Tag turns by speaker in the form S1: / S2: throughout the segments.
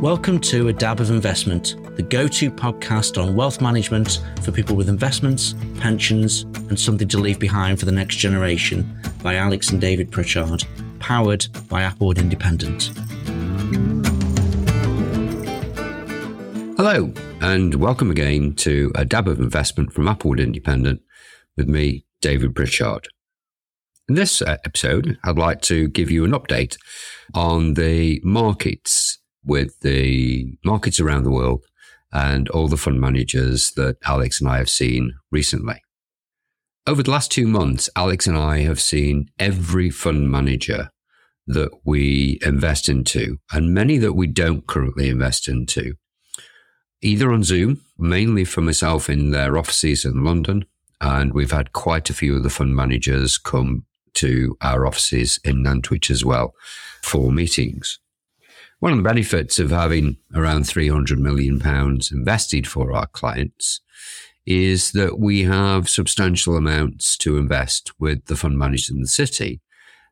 S1: Welcome to A Dab of Investment, the go to podcast on wealth management for people with investments, pensions, and something to leave behind for the next generation by Alex and David Pritchard, powered by Applewood Independent.
S2: Hello, and welcome again to A Dab of Investment from Applewood Independent with me, David Pritchard. In this uh, episode, I'd like to give you an update on the markets with the markets around the world and all the fund managers that Alex and I have seen recently. Over the last two months, Alex and I have seen every fund manager that we invest into and many that we don't currently invest into, either on Zoom, mainly for myself in their offices in London. And we've had quite a few of the fund managers come to our offices in Nantwich as well for meetings. One of the benefits of having around £300 million invested for our clients is that we have substantial amounts to invest with the fund managers in the city.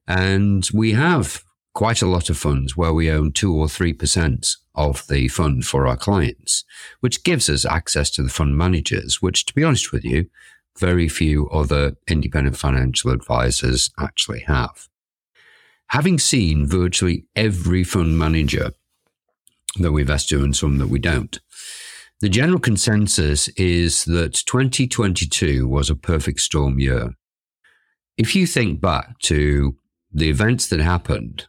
S2: And we have quite a lot of funds where we own two or 3% of the fund for our clients, which gives us access to the fund managers, which, to be honest with you, very few other independent financial advisors actually have. Having seen virtually every fund manager that we invest to and some that we don't, the general consensus is that 2022 was a perfect storm year. If you think back to the events that happened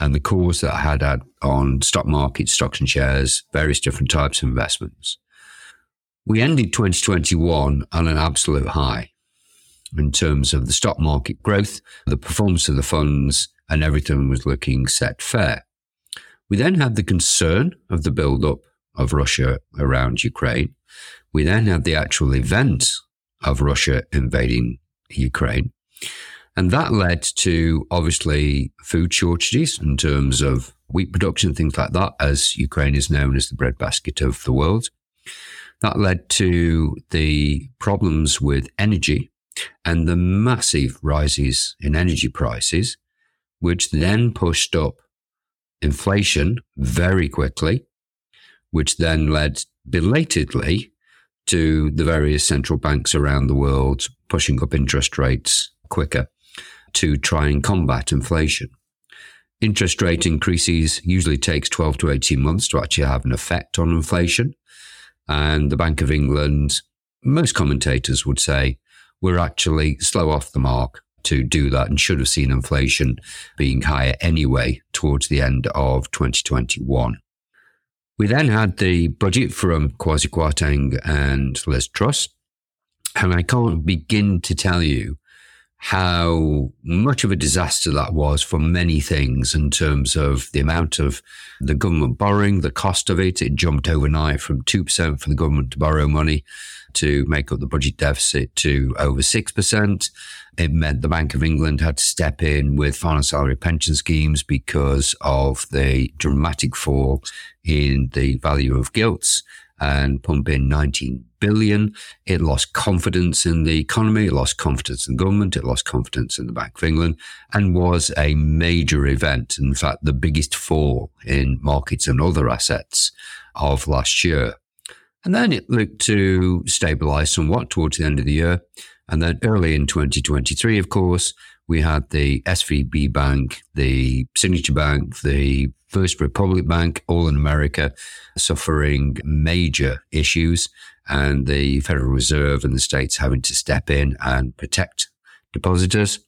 S2: and the cause that I had had on stock markets, stocks and shares, various different types of investments, we ended 2021 on an absolute high in terms of the stock market growth, the performance of the funds, and everything was looking set fair. We then had the concern of the build-up of Russia around Ukraine. We then had the actual event of Russia invading Ukraine. And that led to obviously food shortages in terms of wheat production, things like that, as Ukraine is known as the breadbasket of the world. That led to the problems with energy and the massive rises in energy prices, which then pushed up inflation very quickly, which then led belatedly to the various central banks around the world pushing up interest rates quicker to try and combat inflation. Interest rate increases usually takes 12 to 18 months to actually have an effect on inflation. And the Bank of England, most commentators would say, we're actually slow off the mark to do that and should have seen inflation being higher anyway towards the end of 2021. We then had the budget from Kwasi Kwarteng and Liz Truss. And I can't begin to tell you how much of a disaster that was for many things in terms of the amount of the government borrowing, the cost of it. It jumped overnight from 2% for the government to borrow money to make up the budget deficit to over 6%. It meant the Bank of England had to step in with final salary pension schemes because of the dramatic fall in the value of gilts and pump in 19 billion. It lost confidence in the economy. It lost confidence in government. It lost confidence in the Bank of England and was a major event. In fact, the biggest fall in markets and other assets of last year. And then it looked to stabilize somewhat towards the end of the year. And then early in 2023, of course, we had the SVB Bank, the Signature Bank, the First Republic Bank, all in America, suffering major issues, and the Federal Reserve and the states having to step in and protect depositors.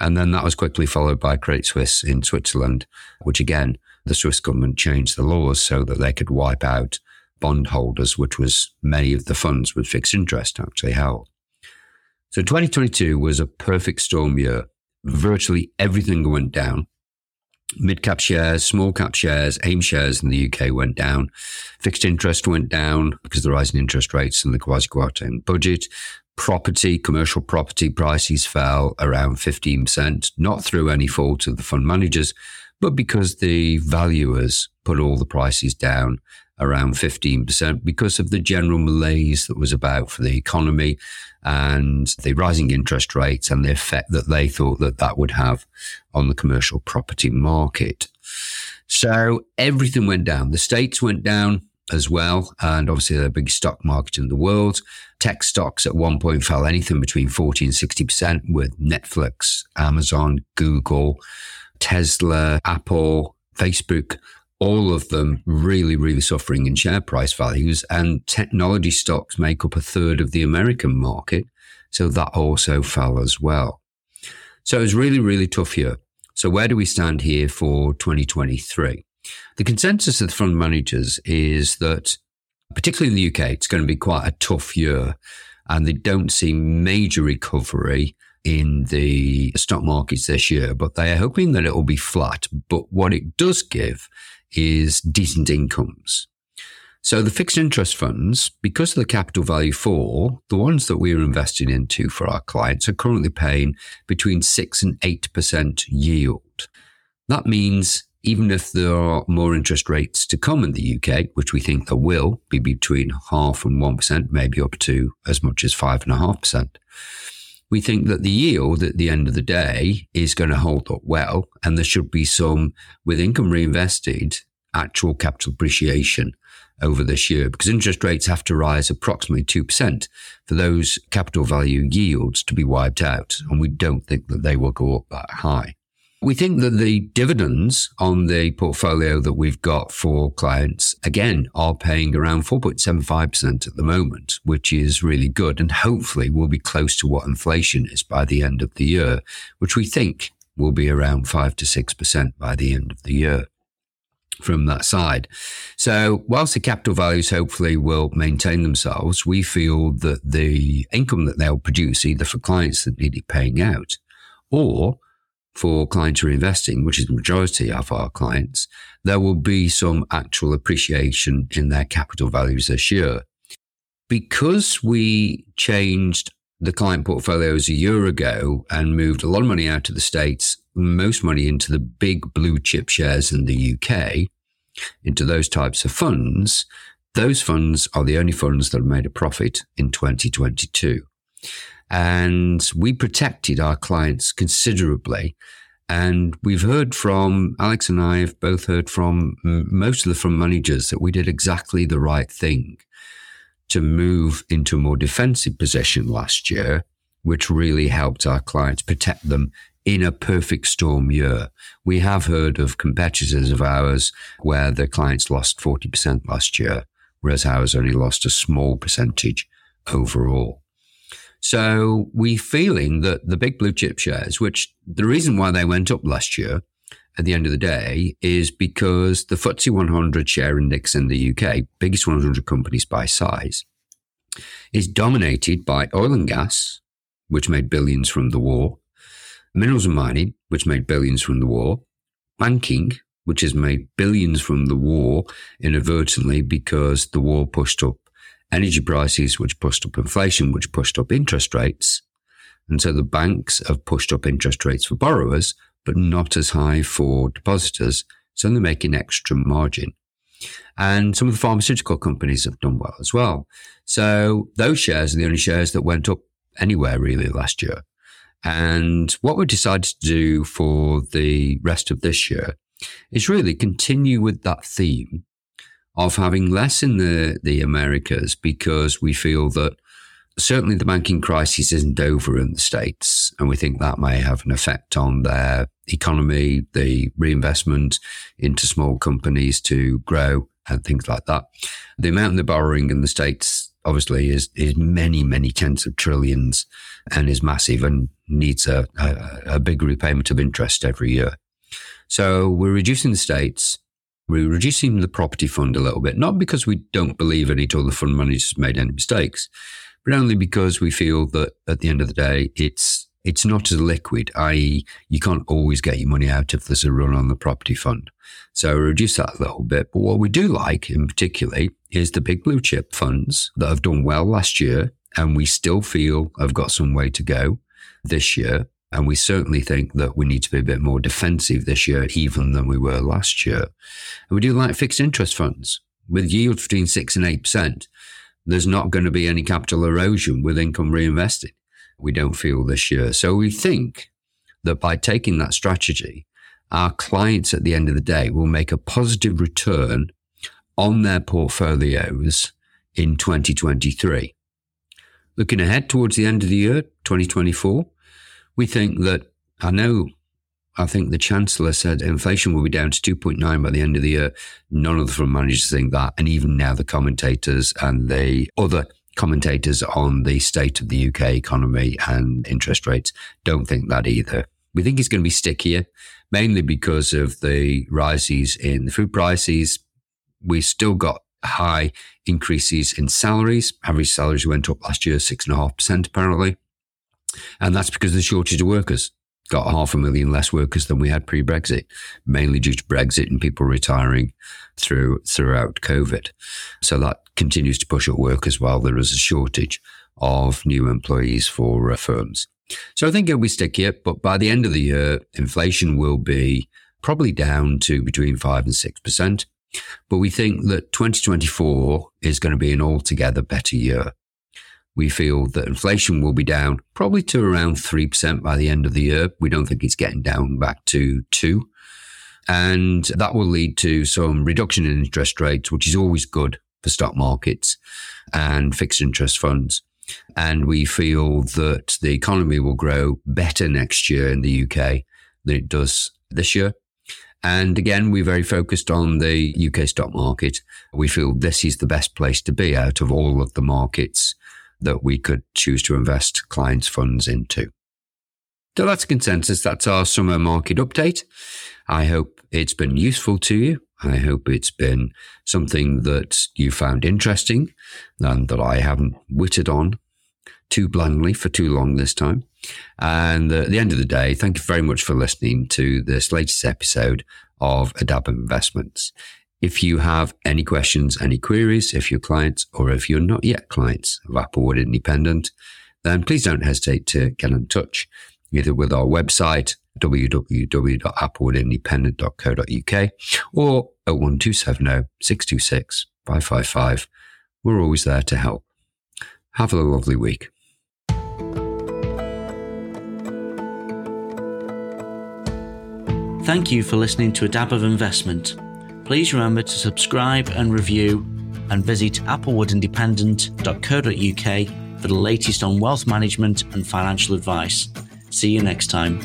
S2: And then that was quickly followed by Credit Suisse in Switzerland, which again, the Swiss government changed the laws so that they could wipe out bondholders, which was many of the funds with fixed interest actually held. So 2022 was a perfect storm year virtually everything went down. Mid cap shares, small cap shares, AIM shares in the UK went down. Fixed interest went down because of the rising interest rates and the Kwasi Kwarteng budget. Property, commercial property prices fell around 15%, not through any fault of the fund managers, but because the valuers put all the prices down around 15% because of the general malaise that was about for the economy and the rising interest rates and the effect that they thought that that would have on the commercial property market. So everything went down. The States went down as well. And obviously, the biggest stock market in the world. Tech stocks at one point fell anything between 40 and 60% with Netflix, Amazon, Google, Tesla, Apple, Facebook, all of them really, really suffering in share price values. And technology stocks make up a third of the American market. So that also fell as well. So it was really, really tough year. So where do we stand here for 2023? The consensus of the fund managers is that, particularly in the UK, it's going to be quite a tough year and they don't see major recovery in the stock markets this year, but they are hoping that it will be flat. But what it does give is decent incomes. So the fixed interest funds, because of the capital value fall, the ones that we're investing into for our clients are currently paying between six and eight percent yield. That means even if there are more interest rates to come in the UK, which we think there will be between half and one percent, maybe up to as much as five and a half percent. We think that the yield at the end of the day is going to hold up well, and there should be some with income reinvested actual capital appreciation over this year because interest rates have to rise approximately 2% for those capital value yields to be wiped out. And we don't think that they will go up that high. We think that the dividends on the portfolio that we've got for clients, again, are paying around 4.75% at the moment, which is really good. And hopefully will be close to what inflation is by the end of the year, which we think will be around 5 to 6% by the end of the year from that side. So, whilst the capital values hopefully will maintain themselves, we feel that the income that they'll produce, either for clients that need it paying out or for clients who are investing, which is the majority of our clients, there will be some actual appreciation in their capital values this year. Because we changed the client portfolios a year ago and moved a lot of money out of the States, most money into the big blue chip shares in the UK, into those types of funds, those funds are the only funds that have made a profit in 2022. And we protected our clients considerably. And we've heard from Alex and I have both heard from most of the fund managers that we did exactly the right thing to move into a more defensive position last year, which really helped our clients protect them in a perfect storm year. We have heard of competitors of ours where their clients lost 40% last year, whereas ours only lost a small percentage overall. So we're feeling that the big blue chip shares, which the reason why they went up last year at the end of the day is because the FTSE 100 share index in the UK, biggest 100 companies by size, is dominated by oil and gas, which made billions from the war, minerals and mining, which made billions from the war, banking, which has made billions from the war inadvertently because the war pushed up energy prices, which pushed up inflation, which pushed up interest rates. And so the banks have pushed up interest rates for borrowers, but not as high for depositors. So they're making extra margin. And some of the pharmaceutical companies have done well as well. So those shares are the only shares that went up anywhere really last year. And what we decided to do for the rest of this year is really continue with that theme of having less in the, the Americas because we feel that certainly the banking crisis isn't over in the States. And we think that may have an effect on their economy, the reinvestment into small companies to grow and things like that. The amount they're borrowing in the States obviously is, is many, many tens of trillions and is massive and needs a, a, a big repayment of interest every year. So we're reducing the States we're reducing the property fund a little bit, not because we don't believe any other fund managers made any mistakes, but only because we feel that at the end of the day, it's it's not as liquid, i.e., you can't always get your money out if there's a run on the property fund. So reduce that a little bit. But what we do like in particular is the big blue chip funds that have done well last year and we still feel have got some way to go this year. And we certainly think that we need to be a bit more defensive this year, even than we were last year. And we do like fixed interest funds with yields between six and 8%. There's not going to be any capital erosion with income reinvested. We don't feel this year. So we think that by taking that strategy our clients at the end of the day will make a positive return on their portfolios in 2023. Looking ahead towards the end of the year, 2024, we think that I know I think the Chancellor said inflation will be down to 2.9 by the end of the year. None of the fund managers think that. And even now, the commentators and the other commentators on the state of the UK economy and interest rates don't think that either. We think it's going to be stickier, mainly because of the rises in the food prices. We still got high increases in salaries. Average salaries went up last year, 6.5% apparently. And that's because of the shortage of workers got half a million less workers than we had pre-Brexit, mainly due to Brexit and people retiring through throughout COVID. So that continues to push up workers while. There is a shortage of new employees for uh, firms. So I think it'll be stickier, but by the end of the year, inflation will be probably down to between five and six percent. But we think that 2024 is going to be an altogether better year we feel that inflation will be down probably to around 3% by the end of the year. We don't think it's getting down back to 2 and that will lead to some reduction in interest rates, which is always good for stock markets and fixed interest funds. And we feel that the economy will grow better next year in the UK than it does this year. And again, we're very focused on the UK stock market. We feel this is the best place to be out of all of the markets that we could choose to invest clients' funds into. So that's consensus. That's our summer market update. I hope it's been useful to you. I hope it's been something that you found interesting and that I haven't witted on too blandly for too long this time. And uh, at the end of the day, thank you very much for listening to this latest episode of A Dab Investments. If you have any questions, any queries, if you're clients or if you're not yet clients of Applewood Independent, then please don't hesitate to get in touch either with our website, www.applewoodindependent.co.uk or at 1270 626 555. We're always there to help. Have a lovely week.
S1: Thank you for listening to A Dab of Investment please remember to subscribe and review and visit applewoodindependent.co.uk for the latest on wealth management and financial advice. See you next time.